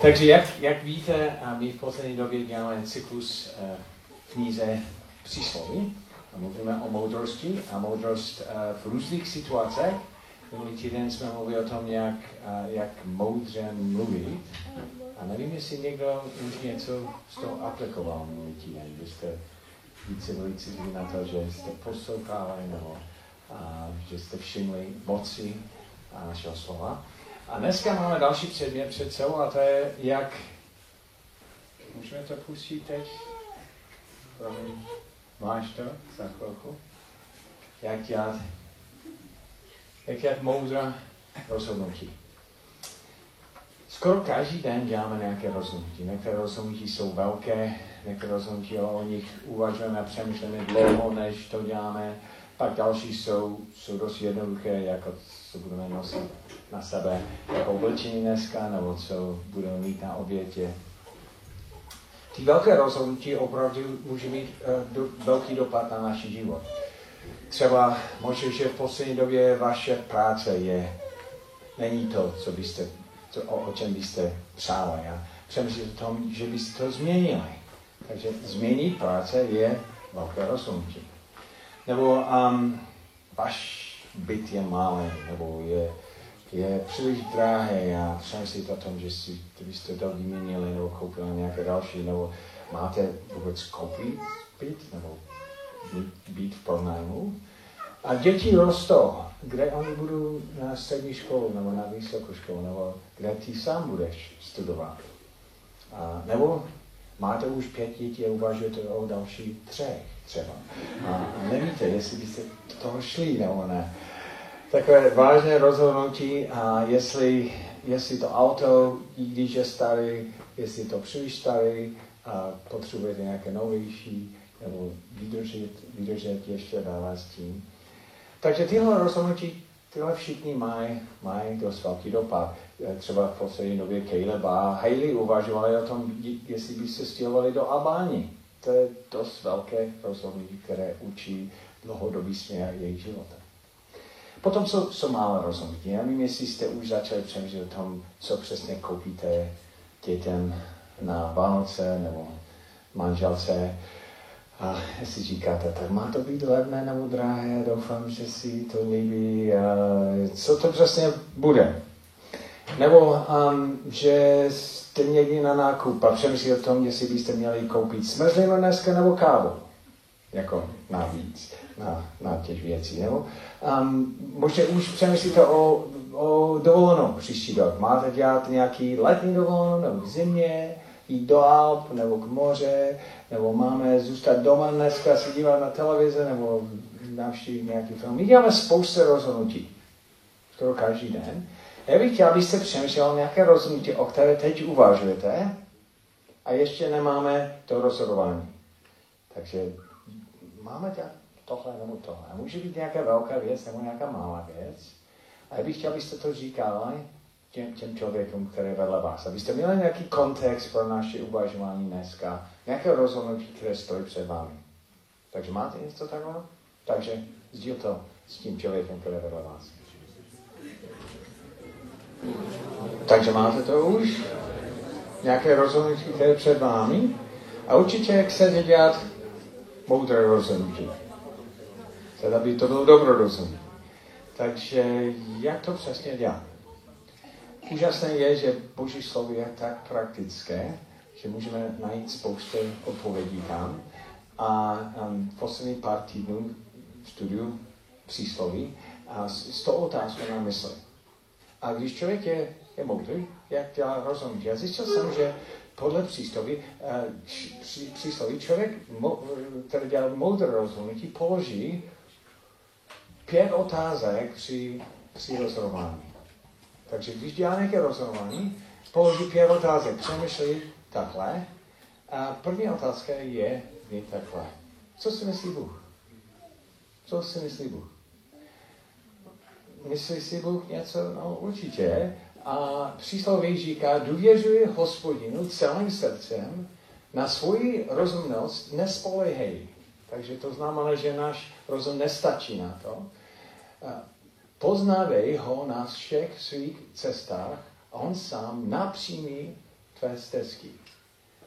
Takže jak, jak víte, my v poslední době děláme cyklus uh, knize přísloví a mluvíme o moudrosti a moudrost uh, v různých situacích. Minulý týden jsme mluvili o tom, jak, uh, jak moudře mluvit. A nevím, jestli někdo už něco z toho aplikoval minulý týden, že jste více citliví na to, že jste poslouchali nebo a, že jste všimli moci a našeho slova. A dneska máme další předmět před sebou a to je, jak... Můžeme to pustit teď? Promiň, máš to za chvilku? Jak dělat, jak dělat moudra rozhodnutí. Skoro každý den děláme nějaké rozhodnutí. Některé rozhodnutí jsou velké, některé rozhodnutí o nich uvažujeme a přemýšlíme dlouho, než to děláme. Pak další jsou, jsou dost jednoduché, jako co budeme nosit na sebe jako oblečení dneska, nebo co budeme mít na obětě. Ty velké rozhodnutí opravdu může mít uh, do, velký dopad na náš život. Třeba možná, že v poslední době vaše práce je, není to, co byste, co, o, o čem byste přáli. A přemýšlíte o tom, že byste to změnili. Takže změnit práce je velké rozhodnutí. Nebo um, váš byt je malý, nebo je je příliš drahé a přemýšlíte o tom, že si byste to vyměnili nebo koupili nějaké další, nebo máte vůbec koupit byt nebo být v pronájmu. A děti rostou, kde oni budou na střední školu nebo na vysokou školu, nebo kde ty sám budeš studovat. A, nebo máte už pět dětí a uvažujete o další třech třeba. A, a nevíte, jestli byste toho šli nebo ne takové vážné rozhodnutí a jestli, jestli to auto, i když je starý, jestli to příliš starý, a potřebujete nějaké novější, nebo vydržet, vydržet ještě dále s tím. Takže tyhle rozhodnutí, tyhle všichni mají, mají dost velký dopad. Třeba v poslední době Caleb a Hailey uvažovali o tom, jestli by se stěhovali do Albánie. To je dost velké rozhodnutí, které učí dlouhodobý směr jejich života. Potom jsou, jsou malé rozhodnutí. Já nevím, jestli jste už začali přemýšlet o tom, co přesně koupíte dětem na Vánoce nebo manželce. A jestli říkáte, tak má to být levné nebo drahé, doufám, že si to líbí. A co to přesně bude? Nebo um, že jste někdy na nákup a přemýšlíte o tom, jestli byste měli koupit smrzlinu dneska nebo kávu. Jako navíc na, na těch věcí. Nebo um, možná už přemýšlíte o, o dovolenou příští rok. Máte dělat nějaký letní dovolenou nebo v zimě, jít do Alp nebo k moře, nebo máme zůstat doma dneska, se dívat na televize nebo navštívit nějaký film. My děláme spoustu rozhodnutí. Skoro každý den. Já bych chtěl, abyste přemýšleli nějaké rozhodnutí, o které teď uvažujete a ještě nemáme to rozhodování. Takže máme dělat tohle nebo tohle. Může být nějaká velká věc nebo nějaká malá věc. A já bych chtěl, abyste to říkali těm, těm člověkům, které vedle vás. Abyste měli nějaký kontext pro naše uvažování dneska, nějaké rozhodnutí, které stojí před vámi. Takže máte něco takového? Takže sdíl to s tím člověkem, který vedle vás. Takže máte to už? Nějaké rozhodnutí, které před vámi? A určitě chcete dělat moudré rozhodnutí. Teda aby to bylo dobrodružné. Takže jak to přesně dělat? Úžasné je, že Boží slovo je tak praktické, že můžeme najít spoustu odpovědí tam. A um, poslední pár týdnů studiu přísloví a s, tou otázkou na mysli. A když člověk je, je moudrý, jak dělá rozhodnutí. Já zjistil jsem, že podle přísloví, uh, přísloví člověk, který dělá moudré rozhodnutí, položí pět otázek při, při rozhodování. Takže když dělá nějaké rozhodování, položí pět otázek, přemýšlí takhle. A první otázka je je takhle. Co si myslí Bůh? Co si myslí Bůh? Myslí si Bůh něco? No určitě. A přísloví říká, důvěřuji hospodinu celým srdcem, na svoji rozumnost nespolehej. Takže to znamená, že náš rozum nestačí na to. Poznávej ho na všech svých cestách a on sám napřímí tvé stezky.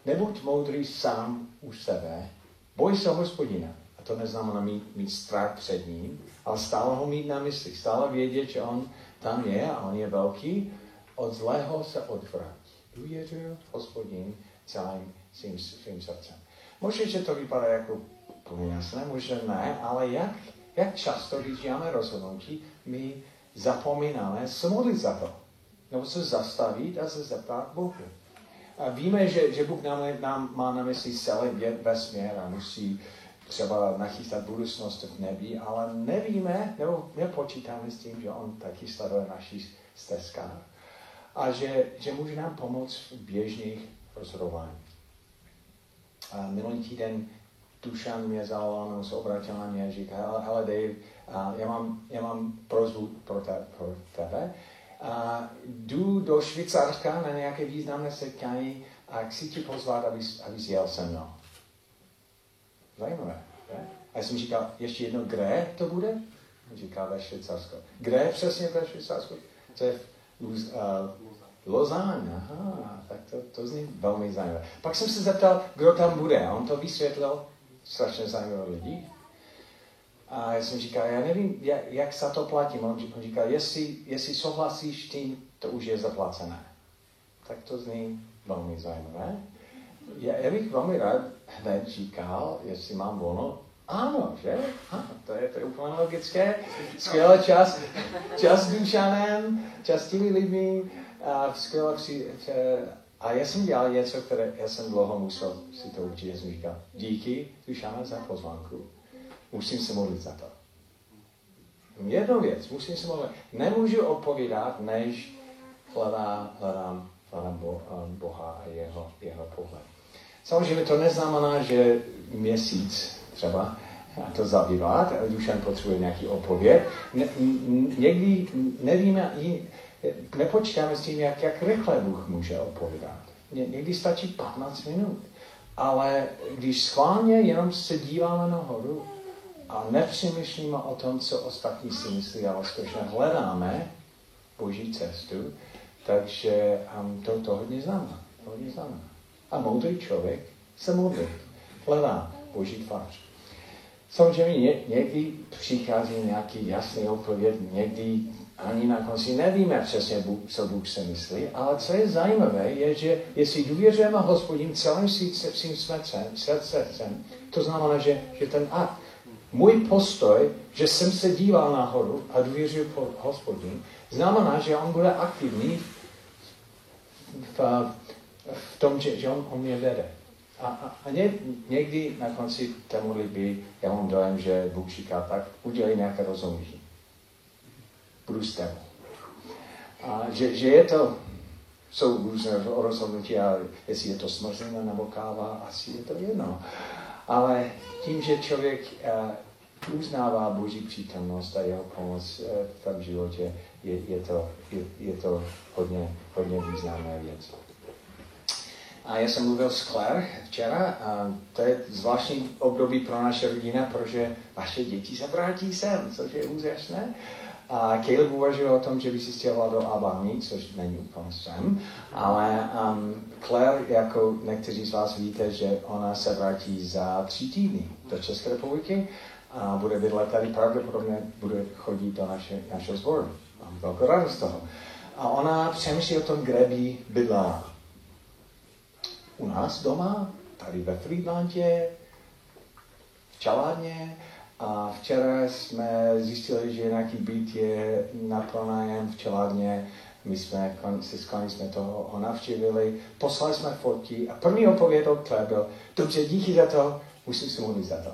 Nebuď moudrý sám u sebe, boj se hospodina. A to neznamená mít, mít strach před ním, ale stále ho mít na mysli. Stále vědět, že on tam je a on je velký. Od zlého se odvrátí. Důvěřuji hospodin celým svým, svým srdcem. Možná, že to vypadá jako úplně jasné, možná ne, ale jak, jak často, když děláme rozhodnutí, my zapomínáme se modlit za to. Nebo se zastavit a se zeptat Bohu. A víme, že, že Bůh nám, nám má na mysli celý vesmír a musí třeba nachystat budoucnost v nebi, ale nevíme, nebo nepočítáme s tím, že On taky sleduje naši stezkách. A že, že může nám pomoct v běžných rozhodování. A minulý týden Dušan mě zavolal, nebo se obrátil mě a říká, ale, ale Dave, a já, mám, já mám prozbu pro, te, pro tebe. A jdu do Švýcarska na nějaké významné setkání a chci ti pozvat, abys, abys jel se mnou. Zajímavé. Ne? A já jsem říkal, ještě jedno, kde to bude? Říká ve Švýcarsku. Kde přesně ve Švýcarsku? To je v uh, Lausanne, aha, tak to, to zní velmi zajímavé. Pak jsem se zeptal, kdo tam bude. A on to vysvětlil, strašně zajímavé lidi. A já jsem říkal, já nevím, jak, jak se to platí. On říkal, jestli, jestli souhlasíš tím, to už je zaplacené. Tak to zní velmi zajímavé. Já, já bych velmi rád hned říkal, jestli mám volno. Ano, že? Ha, to, je, to je úplně logické. Skvělý čas, čas s Dušanem, čas s těmi lidmi. A skvělé při, a já jsem dělal něco, které já jsem dlouho musel si to učit. Já jsem říkal, díky Dušana za pozvánku. Musím se modlit za to. Jednu věc, musím se modlit. Nemůžu odpovídat, než hledám, hledám, hledám Boha a jeho, jeho pohled. Samozřejmě to neznamená, že měsíc třeba to zabývat, Dušan potřebuje nějaký odpověď. Ne, někdy nevíme, nepočítáme s tím, jak, jak rychle Bůh může odpovídat. Ně, někdy stačí 15 minut. Ale když schválně jenom se díváme nahoru a nepřemýšlíme o tom, co ostatní si myslí, ale skutečně hledáme Boží cestu, takže um, to, to hodně znamená. To hodně znamená. A moudrý člověk se modlí, hledá Boží tvář. Samozřejmě ně, někdy přichází nějaký jasný odpověď, někdy ani na konci nevíme přesně, co Bůh se myslí, ale co je zajímavé, je, že jestli důvěřujeme hospodin celým svým srdcem, to znamená, že, že ten akt, můj postoj, že jsem se díval nahoru a důvěřuji hospodin, znamená, že on bude aktivní v, v, v tom, že, že on, on mě vede. A, a, a ně, někdy na konci té modlitby já mám dojem, že Bůh říká tak, udělej nějaké rozhodnutí. Tebou. A že, že je to, jsou různé rozhodnutí, a jestli je to smrzlina nebo káva, asi je to jedno. Ale tím, že člověk uh, uznává Boží přítomnost a jeho pomoc uh, v tom životě, je, je, to, je, je to hodně, hodně významná věc. A já jsem mluvil s Claire včera a to je zvláštní období pro naše rodina, protože vaše děti se vrátí sem, což je úžasné. A Caleb uvažuje o tom, že by si stěhoval do Albány, což není úplně sem, ale um, Claire, jako někteří z vás víte, že ona se vrátí za tři týdny do České republiky a bude bydlet tady, pravděpodobně bude chodit do naše, našeho sboru. Mám velkou radost z toho. A ona přemýšlí o tom, kde by bydlela u nás doma, tady ve Friedlandě, v Čaládně. A včera jsme zjistili, že nějaký byt je na pronájem v Čaládně. My jsme si skláni jsme toho navštívili, poslali jsme fotky a první odpověď od Claire byl, dobře, díky za to, musím se modlit za to.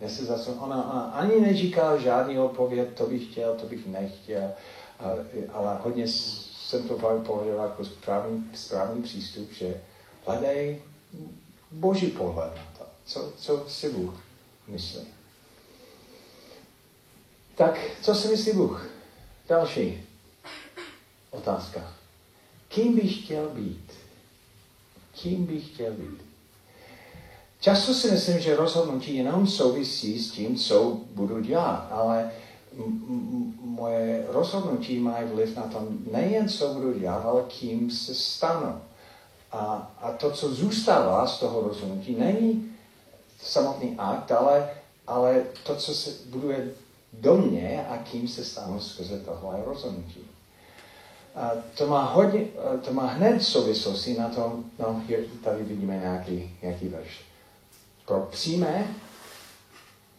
Já se zase, ona, ona ani neříkala žádný odpověď, to bych chtěl, to bych nechtěl, ale hodně jsem to považoval jako správný, správný přístup, že hledej boží pohled na to, co, co si Bůh myslí. Tak, co si myslí Bůh? Další otázka. Kým bych chtěl být? Kým bych chtěl být? Často si myslím, že rozhodnutí jenom souvisí s tím, co budu dělat, ale moje rozhodnutí mají vliv na to nejen, co budu dělat, ale kým se stanu. A, a to, co zůstává z toho rozhodnutí, není samotný akt, ale, ale to, co se buduje do mě a kým se stanu skrze tohle rozhodnutí. A to má, hodně, to má hned souvislosti na tom, no, tady vidíme nějaký, nějaký verš. Pro přímé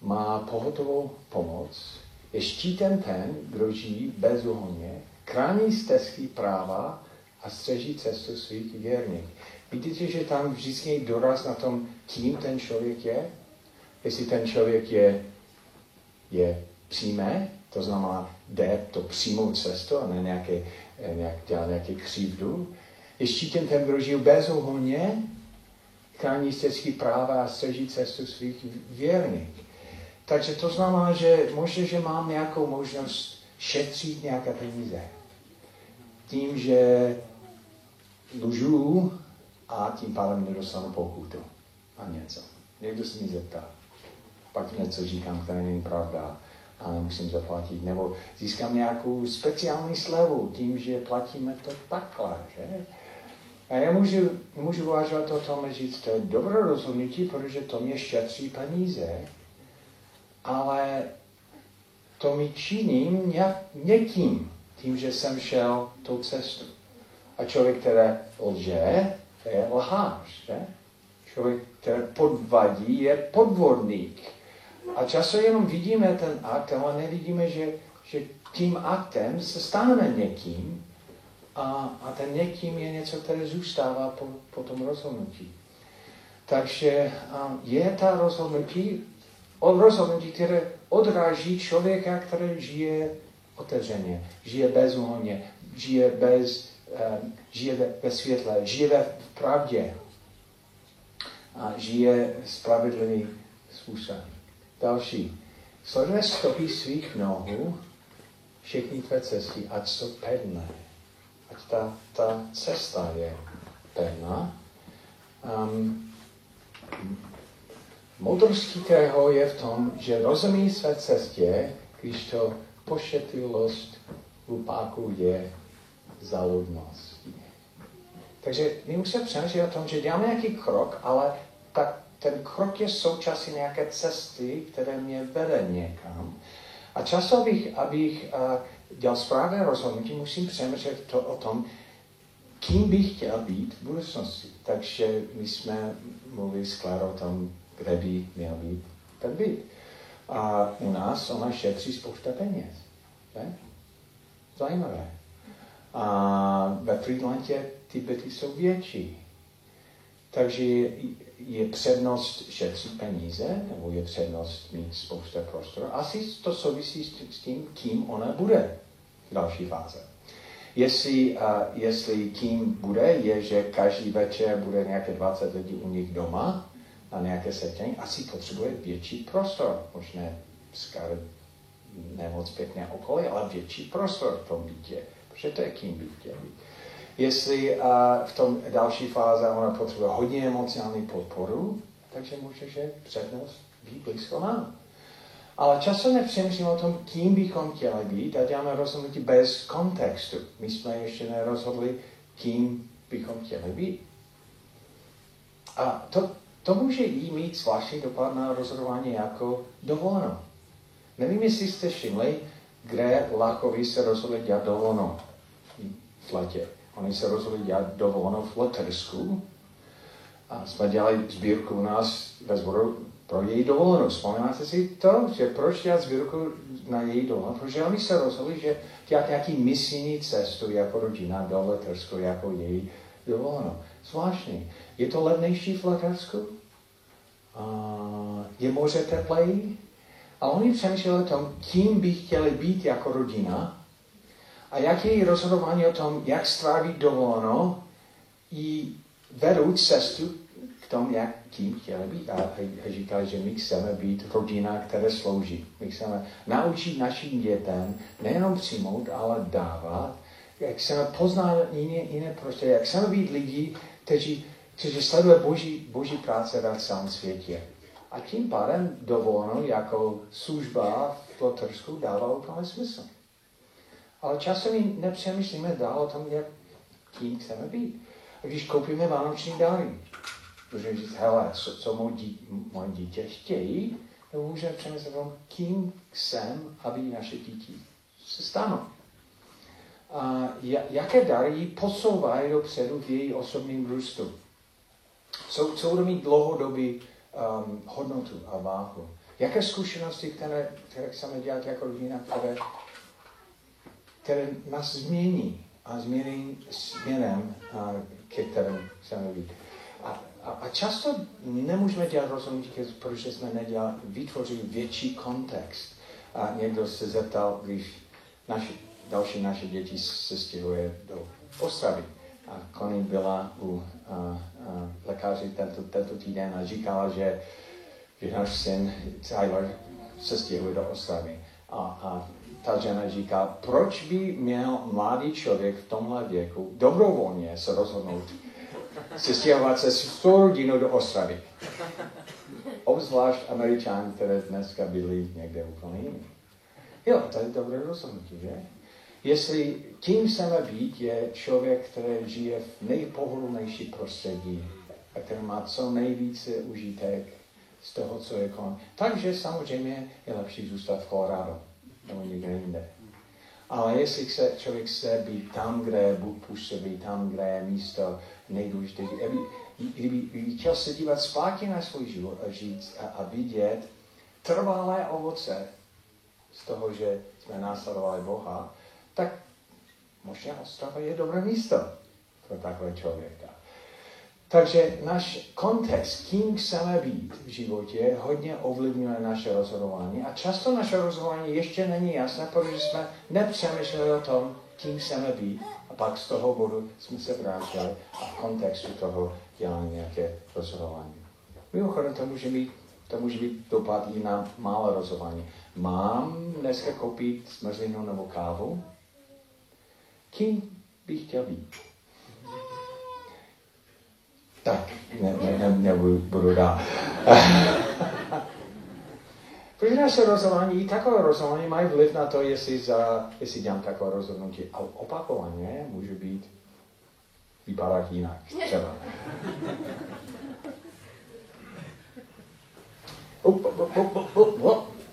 má pohotovou pomoc, je štítem ten, kdo žijí bezúhonně, krání stezky práva a střeží cestu svých věrných. Vidíte, že tam vždycky doraz na tom, kým ten člověk je? Jestli ten člověk je, je přímé, to znamená, jde to přímou cestu a ne nějaké, nějak, dělá nějaké křivdu. Je štítem ten, kdo žije bezúhonně, chrání stezky práva a střeží cestu svých věrných. Takže to znamená, že možná, že mám nějakou možnost šetřit nějaké peníze. Tím, že lžu a tím pádem nedostanu pokutu a něco. Někdo se mi zeptá. Pak něco říkám, které není pravda a musím zaplatit. Nebo získám nějakou speciální slevu tím, že platíme to takhle, že? A já můžu, můžu uvažovat o tom, říct, to je dobré rozhodnutí, protože to mě šetří peníze, ale to mi činím někým, tím, že jsem šel tou cestu. A člověk, který lže, to je lhář. Že? Člověk, který podvadí, je podvodník. A často jenom vidíme ten akt, ale nevidíme, že, že tím aktem se staneme někým a, a ten někým je něco, které zůstává po, po tom rozhodnutí. Takže um, je ta rozhodnutí, rozhodnutí, které odráží člověka, který žije otevřeně, žije bezúhonně, žije bez, žije ve, ve světle, žije ve pravdě a žije spravedlivý způsob. Další. Sleduje stopy svých nohů, všechny tvé cesty, ať jsou pevné. Ať ta, ta cesta je pevná. Um, moudrost kterého je v tom, že rozumí své cestě, když to pošetilost hlupáků je zaludnost. Takže my musíme přemýšlet o tom, že děláme nějaký krok, ale tak ten krok je součástí nějaké cesty, které mě vede někam. A často, abych, abych uh, dělal správné rozhodnutí, musím přemýšlet to o tom, kým bych chtěl být v budoucnosti. Takže my jsme mluvili s Klárou o tom, kde by měl být ten byt. A u nás ona šetří spousta peněz. Ne? Zajímavé. A ve Friedlandě ty byty jsou větší. Takže je přednost šetřit peníze, nebo je přednost mít spousta prostoru. Asi to souvisí s tím, kým ona bude v další fáze. Jestli, uh, jestli kým bude, je, že každý večer bude nějaké 20 lidí u nich doma na nějaké setkání, asi potřebuje větší prostor. Možná skále nemoc pěkné okolí, ale větší prostor v tom bytě, protože to je kým bytě. Jestli uh, v tom další fáze ona potřebuje hodně emocionální podporu, takže může, že přednost být blízko nám. Ale často nepřemýšlím o tom, kým bychom chtěli být a děláme rozhodnutí bez kontextu. My jsme ještě nerozhodli, kým bychom chtěli být. A to, to může jí mít zvláštní dopad na rozhodování jako dovolenou. Nevím, jestli jste všimli, kde Lákovi se rozhodli dělat dovolenou v letě. Oni se rozhodli dělat dovolenou v Letersku a jsme dělali sbírku u nás ve sboru pro její dovolenou. Vzpomínáte si to, že proč dělat sbírku na její dovolenou? Protože oni se rozhodli, že dělat nějaký misijní cestu jako rodina do Letersku jako její dovolenou. Zvláštní. Je to levnější v Letersku? je moře tepleji? A oni přemýšleli o tom, kým by chtěli být jako rodina a jak je rozhodování o tom, jak strávit dovolenou, i vedou cestu k tomu, jak tím chtěli být. A, říkali, že my chceme být rodina, která slouží. My chceme naučit našim dětem nejenom přijmout, ale dávat. Jak chceme poznat jiné, jiné prostředí. Jak chceme být lidi, kteří, kteří sledují boží, boží práce ve celém světě. A tím pádem dovolenou jako služba v Lotersku dává úplně smysl. Ale časem nepřemýšlíme dál o tom, jak kým chceme být. A když koupíme vánoční dary, můžeme říct, hele, co, co můj, dí, moje dítě chtějí, nebo můžeme přemyslet o kým jsem, aby naše děti se stanou. A jaké dary posouvají dopředu v její osobním růstu. Co, co bude mít dlouhodobý um, hodnotu a váhu. Jaké zkušenosti, které, které chceme dělat jako rodina, které, které nás změní a změní směrem, ke kterému chceme být. A, a, a často nemůžeme dělat rozhodnutí, protože jsme nedělali, vytvořili větší kontext. A někdo se zeptal, když naši, další naše děti se stěhuje do Ostravy. A Connie byla u a, a, lékaře tento, tento týden a říkala, že, že náš syn Tyler se stěhuje do Ostravy. A, a ta žena říká, proč by měl mladý člověk v tomhle věku dobrovolně se rozhodnout se stěhovat se s rodinou do Ostravy. Obzvlášť američan, které dneska byli někde úplně jiný. Jo, to je dobré rozhodnutí, že? Jestli tím chceme být, je člověk, který žije v nejpohodlnější prostředí a který má co nejvíce užitek z toho, co je kolem. Takže samozřejmě je lepší zůstat v Colorado nebo někde jinde. Ale jestli chce, člověk chce být tam, kde Bůh působí, tam, kde je místo nejdůležitější, kdyby, kdyby chtěl se dívat zpátky na svůj život a říct a, a vidět trvalé ovoce z toho, že jsme následovali Boha, tak možná Ostrava je dobré místo pro takové člověka. Takže náš kontext, kým chceme být v životě, hodně ovlivňuje naše rozhodování. A často naše rozhodování ještě není jasné, protože jsme nepřemýšleli o tom, kým chceme být. A pak z toho bodu jsme se vrátili a v kontextu toho dělali nějaké rozhodování. Mimochodem, to může být, to může být dopad i na malé rozhodování. Mám dneska koupit smrzlinu nebo kávu? Kým bych chtěl být? Tak, ne, ne, ne, nebudu dál. Protože naše rozhodování, i takové rozhodování mají vliv na to, jestli, za, jestli dělám takové rozhodnutí. A opakovaně může být vypadat jinak. Třeba.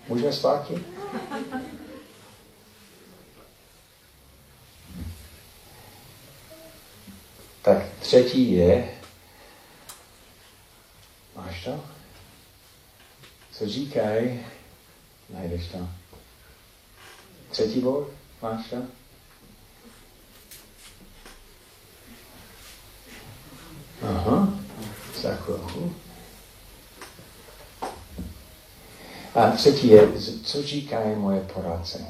Můžeme zpátky? Tak třetí je, máš to? Co říkaj, najdeš to. Třetí bod, máš to? Aha, za chvilku. A třetí je, co říkají moje poradce.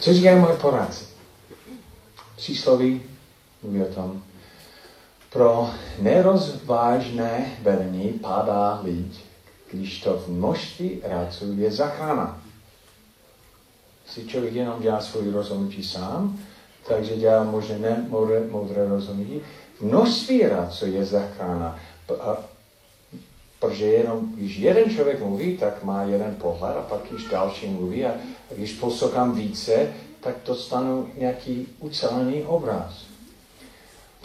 Co říkají moje poradce? Přísloví mluví o tom. Pro nerozvážné vedení padá lid, když to v množství rádců je zachrana. Si člověk jenom dělá svůj rozhodnutí sám, takže dělá možná nemoudré moudré rozhodnutí. V množství rádců je zachrana. Protože jenom, když jeden člověk mluví, tak má jeden pohled a pak když další mluví a když poslouchám více, tak dostanu nějaký ucelený obraz.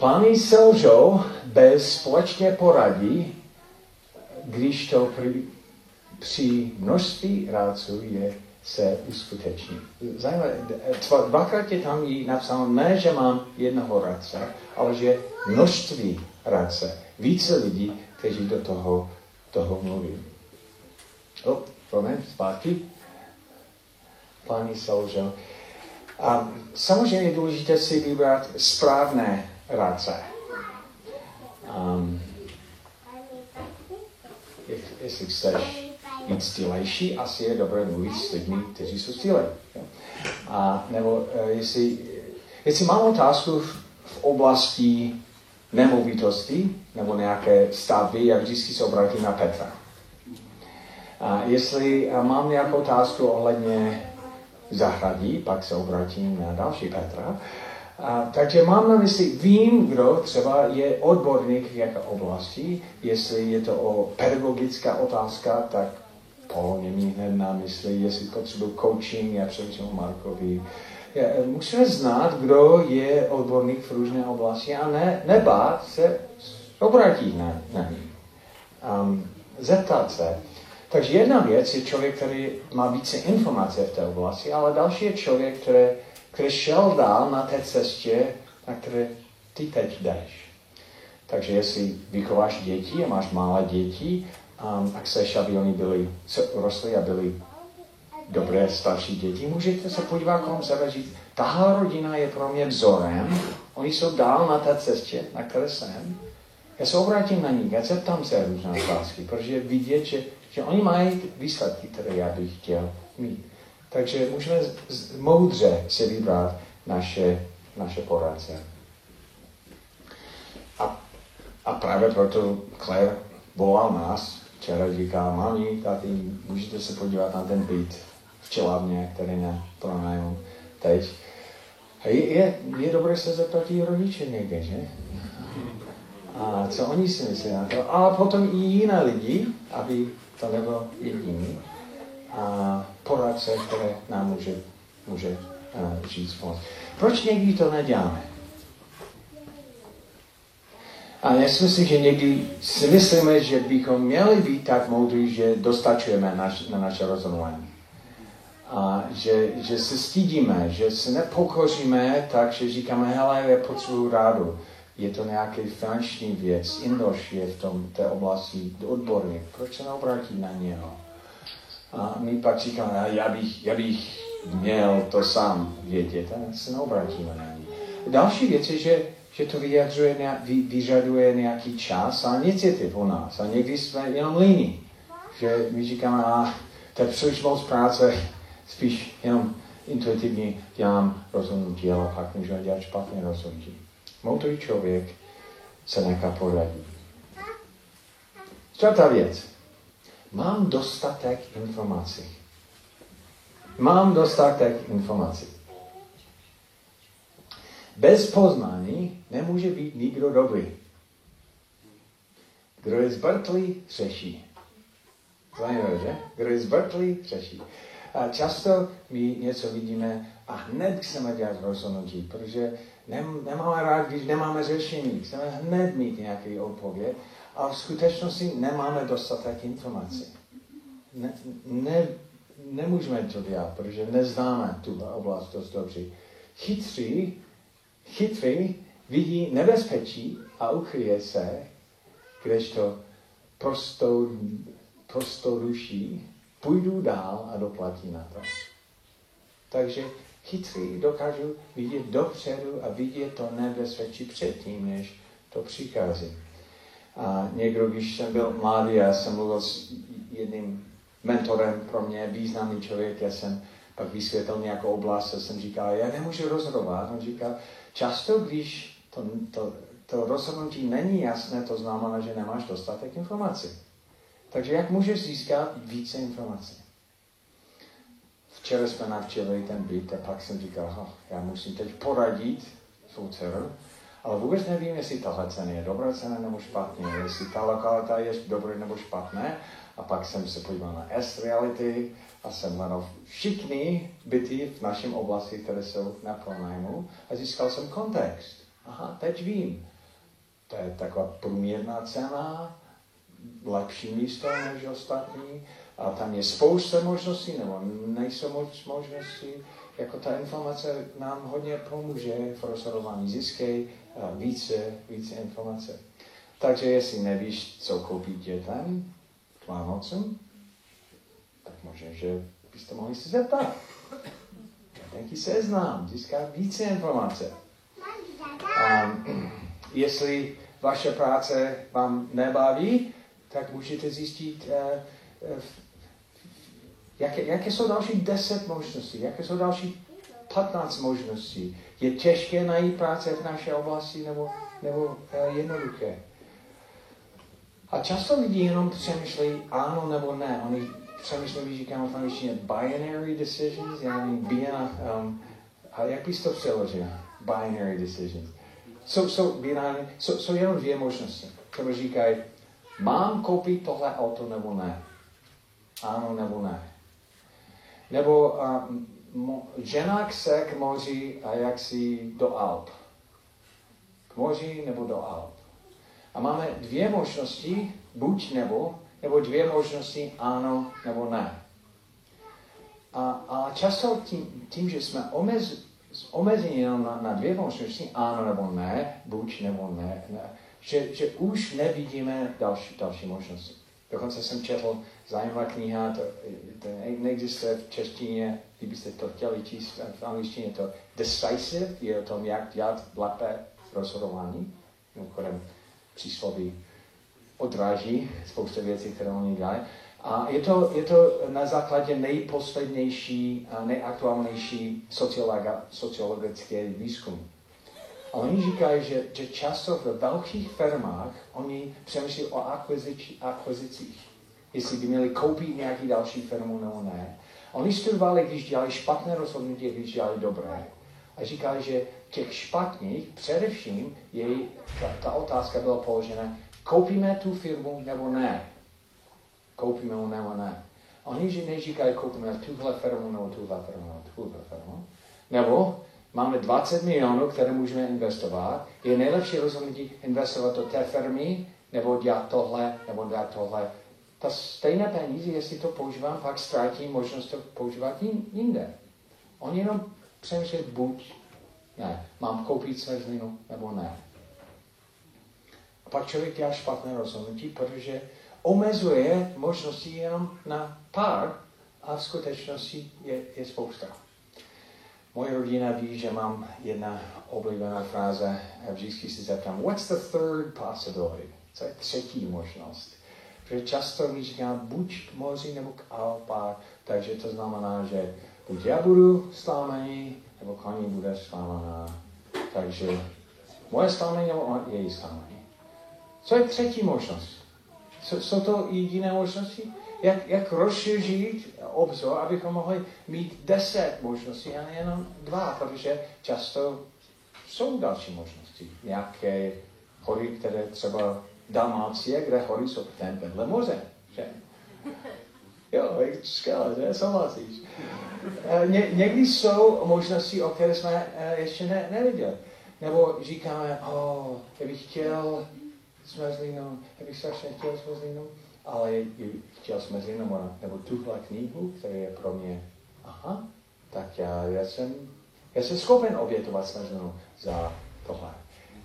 Plány selžou bez společně poradí, když to při, při množství rádců je se uskuteční. Zajímavé, dvakrát je tam jí napsáno, ne, že mám jednoho radce, ale že množství radce, více lidí, kteří do toho, toho mluví. O, promiň, zpátky. Plány selžou. A samozřejmě je důležité si vybrat správné radce. Um, jestli chceš být stylejší, asi je dobré mluvit s lidmi, kteří jsou stylej. A nebo uh, jestli, jestli mám otázku v, v oblasti nemovitosti nebo nějaké stavby, jak vždycky se obrátím na Petra. A jestli mám nějakou otázku ohledně zahradí, pak se obrátím na další Petra. A, takže mám na mysli, vím, kdo třeba je odborník v jaké oblasti, jestli je to o pedagogická otázka, tak pohodně mi hned na mysli, jestli potřebuji coaching, já přemýšlím o Markovi, musíme znát, kdo je odborník v různé oblasti a ne, nebát se obrátit na, na ní. Um, zeptat se. Takže jedna věc je člověk, který má více informace v té oblasti, ale další je člověk, který, který šel dál na té cestě, na které ty teď jdeš. Takže jestli vychováš děti a máš malé děti um, a chceš, aby oni byli, rostli a byli dobré starší děti, můžete se podívat kolem sebe říct, tahle rodina je pro mě vzorem, oni jsou dál na té cestě, na které jsem. Já se obrátím na ní, já se ptám se různé otázky, protože vidět, že, že oni mají výsledky, které já bych chtěl mít. Takže můžeme moudře si vybrat naše, naše poradce. A, a právě proto Claire volal nás, včera říká, mami, tati, můžete se podívat na ten byt v Čelavně, který ne pronajmu teď. A je, je, je dobré se zeptat i rodiče někde, že? A co oni si myslí na to. A potom i jiné lidi, aby to nebylo jediný. A poradce, které nám může, může uh, říct pomoct. Proč někdy to neděláme? A já si myslím, že někdy si myslíme, že bychom měli být tak moudří, že dostačujeme naš, na naše rozhodování. A že, že se stydíme, že se nepokoříme tak, že říkáme, hele, já potřebuji rádu. Je to nějaký finanční věc, Indoš je v tom, té oblasti odborník, proč se neobrátit na něho? A my pak říkáme, já bych, já bych měl to sám vědět, a se neobrátíme na něj. Další věc je, že že to vyjadřuje, vyžaduje nějaký čas a iniciativ u nás. A někdy jsme jenom líní. Že my říkáme, a to je příliš moc práce, spíš jenom intuitivně dělám rozhodnutí, ale pak můžeme dělat špatné rozhodnutí. Moudrý člověk se nechá poradit. Čtvrtá věc. Mám dostatek informací. Mám dostatek informací. Bez poznání nemůže být nikdo dobrý. Kdo je zbrtlý, řeší. Zajímavé, že? Kdo je zbrtlý, řeší. A často my něco vidíme a hned chceme dělat rozhodnutí, protože nem, nemáme rád, když nemáme řešení. Chceme hned mít nějaký odpověď, a v skutečnosti nemáme dostatek informací. Ne, ne, nemůžeme to dělat, protože neznáme tu oblast dost dobře. Chytří chytrý vidí nebezpečí a ukryje se, kdežto prostou, prostou duší půjdu dál a doplatí na to. Takže chytrý dokážu vidět dopředu a vidět to nebezpečí předtím, než to přichází. A někdo, když jsem byl mladý, já jsem mluvil s jedním mentorem pro mě, významný člověk, já jsem pak vysvětlil nějakou oblast a jsem říkal, já nemůžu rozhodovat. On říkal, Často, když to, to, to rozhodnutí není jasné, to znamená, že nemáš dostatek informací. Takže jak můžeš získat více informací? Včera jsme navčili ten byt a pak jsem říkal, já musím teď poradit svou dceru, ale vůbec nevím, jestli tahle cena je dobrá cena nebo špatně, jestli ta lokalita je dobrá nebo špatné. A pak jsem se podíval na S-reality a jsem hledal všichni byty v našem oblasti, které jsou na pronájmu a získal jsem kontext. Aha, teď vím. To je taková průměrná cena, lepší místo než ostatní a tam je spousta možností, nebo nejsou moc možností. Jako ta informace nám hodně pomůže v rozhodování. Získej více, více informace. Takže jestli nevíš, co koupit dětem k Vánocům, tak možná, že byste mohli se zeptat. Jaký seznam, získat více informace. Um, jestli vaše práce vám nebaví, tak můžete zjistit, uh, uh, jaké, jaké jsou další deset možností, jaké jsou další 15 možností. Je těžké najít práce v naší oblasti nebo, nebo uh, jednoduché. A často lidi jenom přemýšlejí ano nebo ne. Oni přemýšlím, říkám v angličtině binary decisions, yani bina, um, a jak bys to přeložil? Binary decisions. Jsou, jsou, binary, jsou, jsou jenom dvě možnosti. Třeba říkají, mám koupit tohle auto nebo ne? Ano nebo ne? Nebo um, mo, žena se k moři a jak si do Alp. K moři nebo do Alp. A máme dvě možnosti, buď nebo, nebo dvě možnosti ano nebo ne. A, a často tím, tím že jsme omez, omezení jenom na, na dvě možnosti, ano nebo ne, buď nebo ne, ne že, že už nevidíme další, další možnosti. Dokonce jsem četl zajímavá kniha, to, to neexistuje v češtině, kdybyste to chtěli číst v angličtině, to decisive, je o tom, jak dělat lépe rozhodování. Mimochodem přísloví odráží spoustu věcí, které oni dělají. A je to, je to na základě nejposlednější a nejaktuálnější sociologické výzkum. A oni říkají, že, že často ve velkých firmách oni přemýšlí o akvizici, akvizicích. Jestli by měli koupit nějaký další firmu nebo ne. Oni studovali, když dělali špatné rozhodnutí, když dělali dobré. A říkali, že těch špatných, především jej, ta, ta otázka byla položena, koupíme tu firmu nebo ne. Koupíme nebo ne. A oni neříkají, koupíme tuhle firmu nebo tuhle firmu nebo tuhle firmu. Nebo máme 20 milionů, které můžeme investovat. Je nejlepší rozhodnutí investovat do té firmy, nebo dělat tohle, nebo dělat tohle. Ta stejné peníze, jestli to používám, pak ztratím možnost to používat jinde. On jenom přemýšlí buď, ne, mám koupit zmrzlinu, nebo ne. A pak člověk dělá špatné rozhodnutí, protože omezuje možnosti jenom na pár a v skutečnosti je, je spousta. Moje rodina ví, že mám jedna oblíbená fráze vždycky si zeptám, what's the third possibility? Co je třetí možnost? Protože často mi říkám, buď k moři nebo k Alpách, takže to znamená, že buď já budu slámený, nebo koní bude slámaná. Takže moje slámení nebo její slámení. Co je třetí možnost? Jsou to jediné možnosti? jak, jak rozšířit obzor, abychom mohli mít deset možností a nejenom dva, protože často jsou další možnosti. Nějaké hory, které třeba Dalmácie, kde hory jsou ten vedle moře. Že? Jo, skvělé, že? Souhlasíš. E, ně, někdy jsou možnosti, o které jsme e, ještě ne, neviděli. Nebo říkáme, oh, já bych chtěl zmrzlinu, já bych strašně chtěl zmrzlinu ale chtěl říct, nebo, tuhle knihu, která je pro mě, aha, tak já, já jsem, já jsem schopen obětovat smrzlinu za tohle.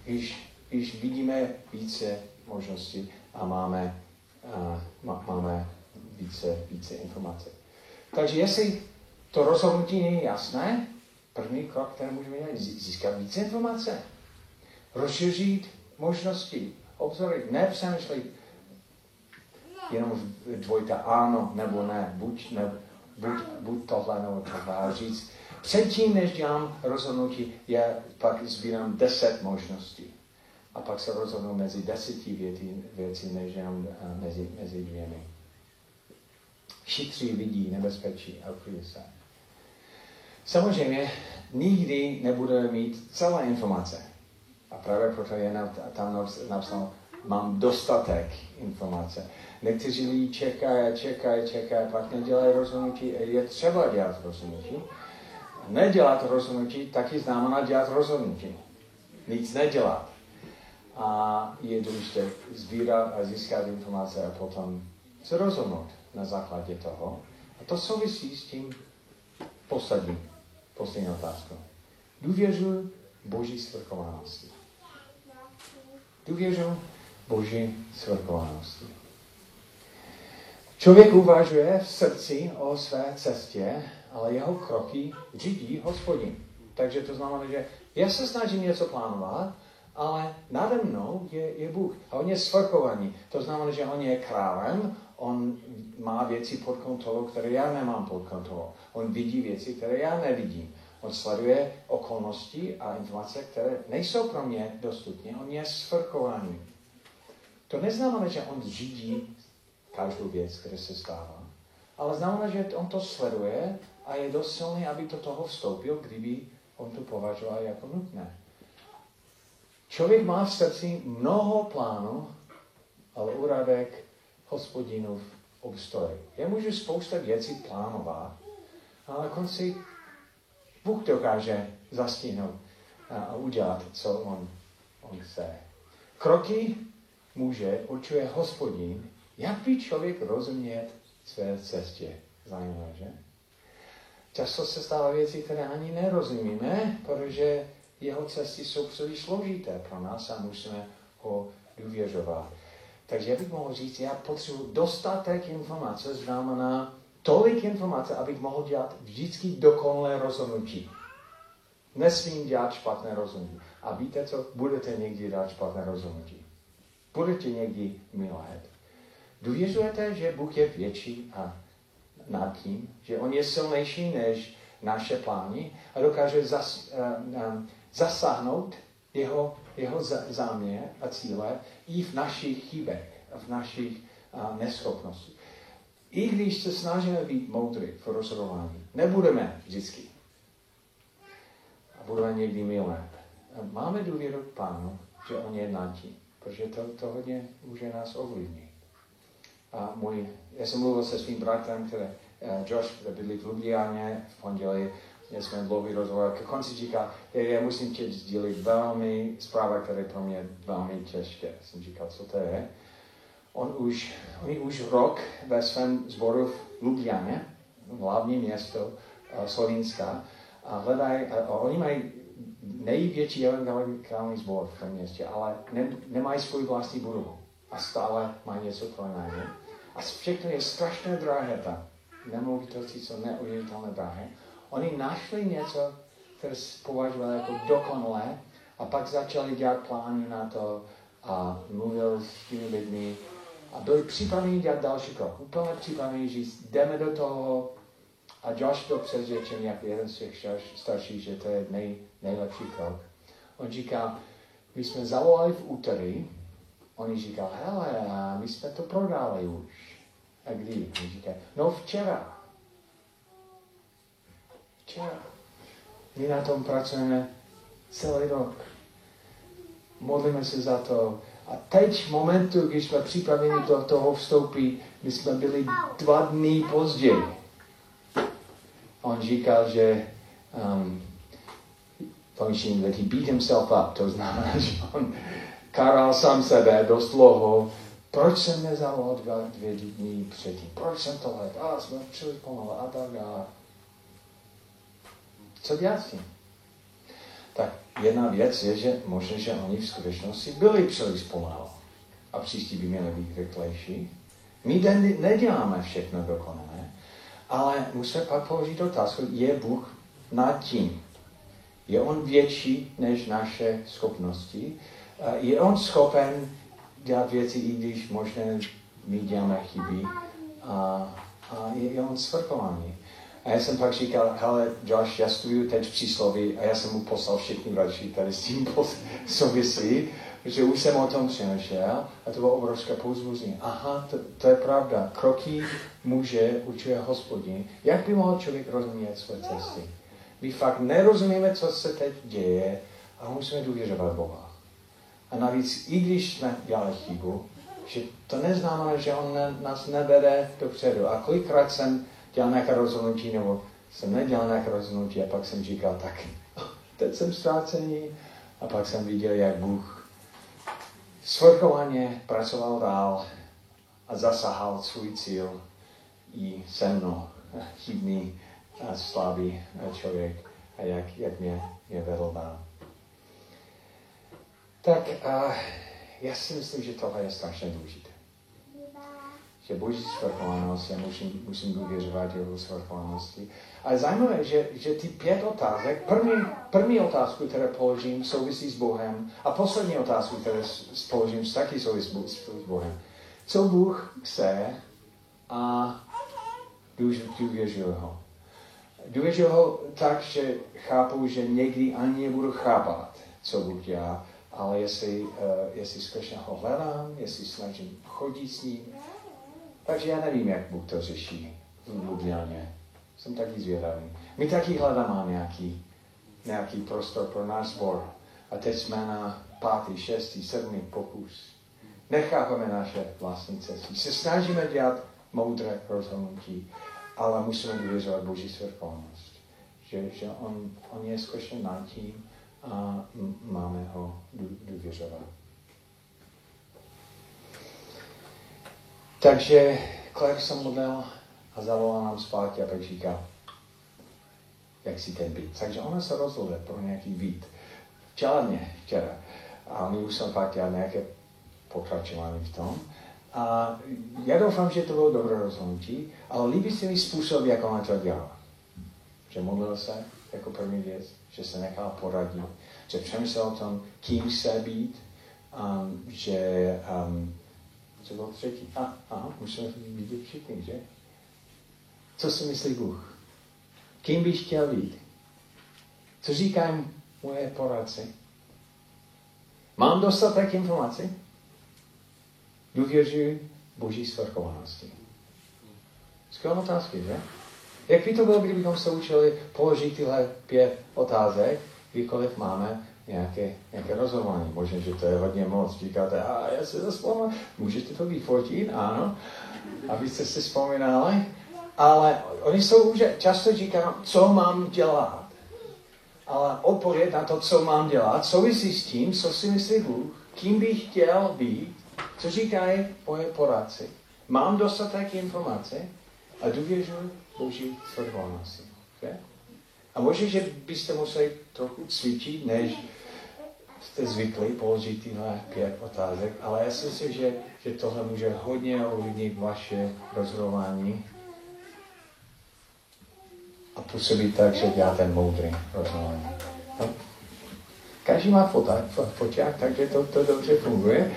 Když, když vidíme více možností a máme, a, má, máme více, více informací. Takže jestli to rozhodnutí není jasné, první krok, který můžeme dělat, získat více informace. Rozšířit možnosti, obzory, nepřemýšlet jenom dvojta ano nebo ne, buď, ne, buď, buď tohle nebo tohle. Říct, předtím, než dělám rozhodnutí, já pak sbírám deset možností. A pak se rozhodnu mezi deseti věcí, věcí než uh, mezi, mezi dvěmi. Chytří vidí nebezpečí a ukryje se. Samozřejmě nikdy nebudeme mít celé informace. A právě proto je tam napsáno, mám dostatek informace. Někteří lidi čekají, čekají, čekají, pak nedělají rozhodnutí. Je třeba dělat rozhodnutí. Nedělat rozhodnutí taky znamená dělat rozhodnutí. Nic nedělat. A je důležité sbírat a získat informace a potom se rozhodnout na základě toho. A to souvisí s tím posledním, poslední otázkou. Důvěřuji Boží svrchovanosti. Důvěřuji Boží svrchovanosti. Člověk uvažuje v srdci o své cestě, ale jeho kroky řídí hospodin. Takže to znamená, že já se snažím něco plánovat, ale nade mnou je, je Bůh. A on je svrchovaný. To znamená, že on je králem, on má věci pod kontrolou, které já nemám pod kontrolou. On vidí věci, které já nevidím. On sleduje okolnosti a informace, které nejsou pro mě dostupné. On je svrchovaný. To neznamená, že on řídí každou věc, která se stává. Ale znamená, že on to sleduje a je dost silný, aby do toho vstoupil, kdyby on to považoval jako nutné. Člověk má v srdci mnoho plánů, ale úradek hospodinův obstojí. Já můžu spousta věcí plánovat, ale na konci Bůh dokáže zastihnout a udělat, co on, on chce. Kroky může, určuje hospodin, jak by člověk rozumět své cestě. Zajímavé, že? Často se stává věci, které ani nerozumíme, protože jeho cesty jsou příliš složité pro nás a musíme ho důvěřovat. Takže já bych mohl říct, já potřebuji dostatek informace, znamená tolik informace, abych mohl dělat vždycky dokonalé rozhodnutí. Nesmím dělat špatné rozhodnutí. A víte co? Budete někdy dělat špatné rozhodnutí. Budete někdy milé. Důvěřujete, že Bůh je větší a nad tím, že On je silnější než naše plány a dokáže zas, uh, um, zasáhnout jeho, jeho záměr a cíle i v našich chybech, v našich neschopnostech. I když se snažíme být moudrý v rozhodování, nebudeme vždycky. A budeme někdy milé. Máme důvěru k Pánu, že On je nad tím, protože to, to hodně může nás ovlivnit. A můj, já jsem mluvil se svým bratrem, který, uh, Josh, který bydlí v Lublianě v pondělí, měli jsme dlouhý rozhovor, ke konci říká, já, já musím tě sdílit velmi zpráva, která pro mě velmi těžké. Jsem říkal, co to je? On už, oni už rok ve svém sboru v Lublianě, hlavní město uh, Slovenska, a hledají, a oni mají největší evangelikální sbor v tom městě, ale ne, nemají svůj vlastní budovu a stále mají něco pro nájmy. A všechno je strašně drahé tam. Nemovitosti jsou neuvěřitelné drahé. Oni našli něco, které považovali jako dokonalé a pak začali dělat plány na to a mluvil s těmi lidmi a byli připraveni dělat další krok. Úplně připraveni říct, jdeme do toho a Josh byl přesvědčen, jak jeden z těch starších, že to je nej, nejlepší krok. On říká, my jsme zavolali v úterý Oni říkali, hele, my jsme to prodali už. A kdy? Oni říkají, no včera. Včera. My na tom pracujeme celý rok. Modlíme se za to. A teď v momentu, když jsme připraveni do toho vstoupit, my jsme byli dva dny později. On říkal, že um, function that he beat himself up, to znamená, že on karal sám sebe dost dlouho. Proč jsem nezavolal dva, dvě dny předtím? Proč jsem to let? A jsme příliš pomalu a tak a Co dělat s tím? Tak jedna věc je, že možná, že oni v skutečnosti byli příliš pomalu a příští by měli být rychlejší. My neděláme všechno dokonalé, ale musíme pak položit otázku, je Bůh nad tím? Je On větší než naše schopnosti? je on schopen dělat věci, i když možná my děláme chyby. A, a je, je on svrchovaný. A já jsem pak říkal, hele, Josh, já studuju teď přísloví a já jsem mu poslal všechny další tady s tím souvisí, protože už jsem o tom přemýšlel a to bylo obrovské pouzbuzení. Aha, to, to je pravda. Kroky muže učuje hospodin. Jak by mohl člověk rozumět své cesty? My fakt nerozumíme, co se teď děje a musíme důvěřovat Boha. A navíc, i když jsme dělali chybu, že to neznamená, že on nás nevede dopředu. A kolikrát jsem dělal nějaké rozhodnutí, nebo jsem nedělal nějaké rozhodnutí a pak jsem říkal, tak teď jsem ztrácený. A pak jsem viděl, jak Bůh svrchovaně pracoval dál a zasahal svůj cíl i se mnou, chybný a slabý člověk a jak, jak mě, mě vedl dál. Tak uh, já si myslím, že tohle je strašně důležité. Že Boží svrchovanost, já musím, musím důvěřovat jeho svrchovanosti. A zajímavé, že, že ty pět otázek, první, první otázku, které položím, souvisí s Bohem a poslední otázku, které položím, taky souvisí s Bohem. Co Bůh chce a důvěřuji ho. Důvěřuji ho tak, že chápu, že někdy ani nebudu chápat, co Bůh dělá, ale jestli, uh, jestli skutečně ho hledám, jestli snažím chodit s ním. Takže já nevím, jak Bůh to řeší v Ljubljaně. Jsem taky zvědavý. My taky hledáme nějaký, nějaký prostor pro náš sbor. A teď jsme na pátý, šestý, sedmý pokus. Nechápeme naše vlastní cesty. Se snažíme dělat moudré rozhodnutí, ale musíme důvěřovat Boží svrcholnost. že, že on, on je skutečně nad tím a máme ho důvěřovat. Takže Claire se modlil a zavolal nám zpátky a pak říkal, jak si ten být. Takže ona se rozhodla pro nějaký být. Včera mě, včera. A my už jsem fakt dělal nějaké pokračování v tom. A já doufám, že to bylo dobré rozhodnutí, ale líbí se mi způsob, jak ona to dělala. Že modlil se jako první věc, že se nechal poradit, že přemýšlel o tom, kým se být, um, že um, co bylo třetí? A, aha, musíme vidět všichni, že? Co si myslí Bůh? Kým bych chtěl být? Co říkají moje poradci? Mám dostatek informací? Důvěřuji Boží svrchovanosti. Skvělá otázky, že? Jak by to bylo, kdybychom se učili položit tyhle pět otázek, kdykoliv máme nějaké, nějaké rozhodování. Možná, že to je hodně moc. Říkáte, a já se zaspomínám, můžete to vyfotit, ano, abyste si vzpomínali. Ale oni jsou, že často říkají, co mám dělat. Ale odpověď na to, co mám dělat, souvisí s tím, co si myslí Bůh, kým bych chtěl být, co říkají moje poradci. Mám dostatek informace a důvěřuji Boží svrchovanosti. Okay? A možná, že byste museli trochu cvičit, než jste zvyklí položit tyhle pět otázek, ale já si myslím, že, že tohle může hodně ovlivnit vaše rozhodování a působit tak, že děláte moudrý rozhodování. No. Každý má foták, takže to, to dobře funguje.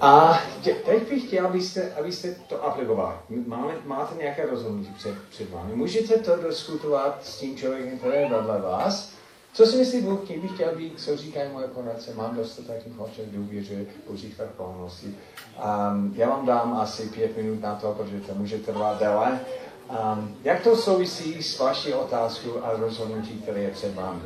A teď bych chtěl, abyste, abyste to aplikovali. Máme, máte nějaké rozhodnutí před, před vámi. Můžete to diskutovat s tím člověkem, který je vedle vás. Co si myslí Bůh, kým bych chtěl být, co říkají moje poradce, mám dostatek informací, důvěřuji Božích vrcholností. Um, já vám dám asi pět minut na to, protože to může trvat déle. Um, jak to souvisí s vaší otázkou a rozhodnutí, které je před vámi?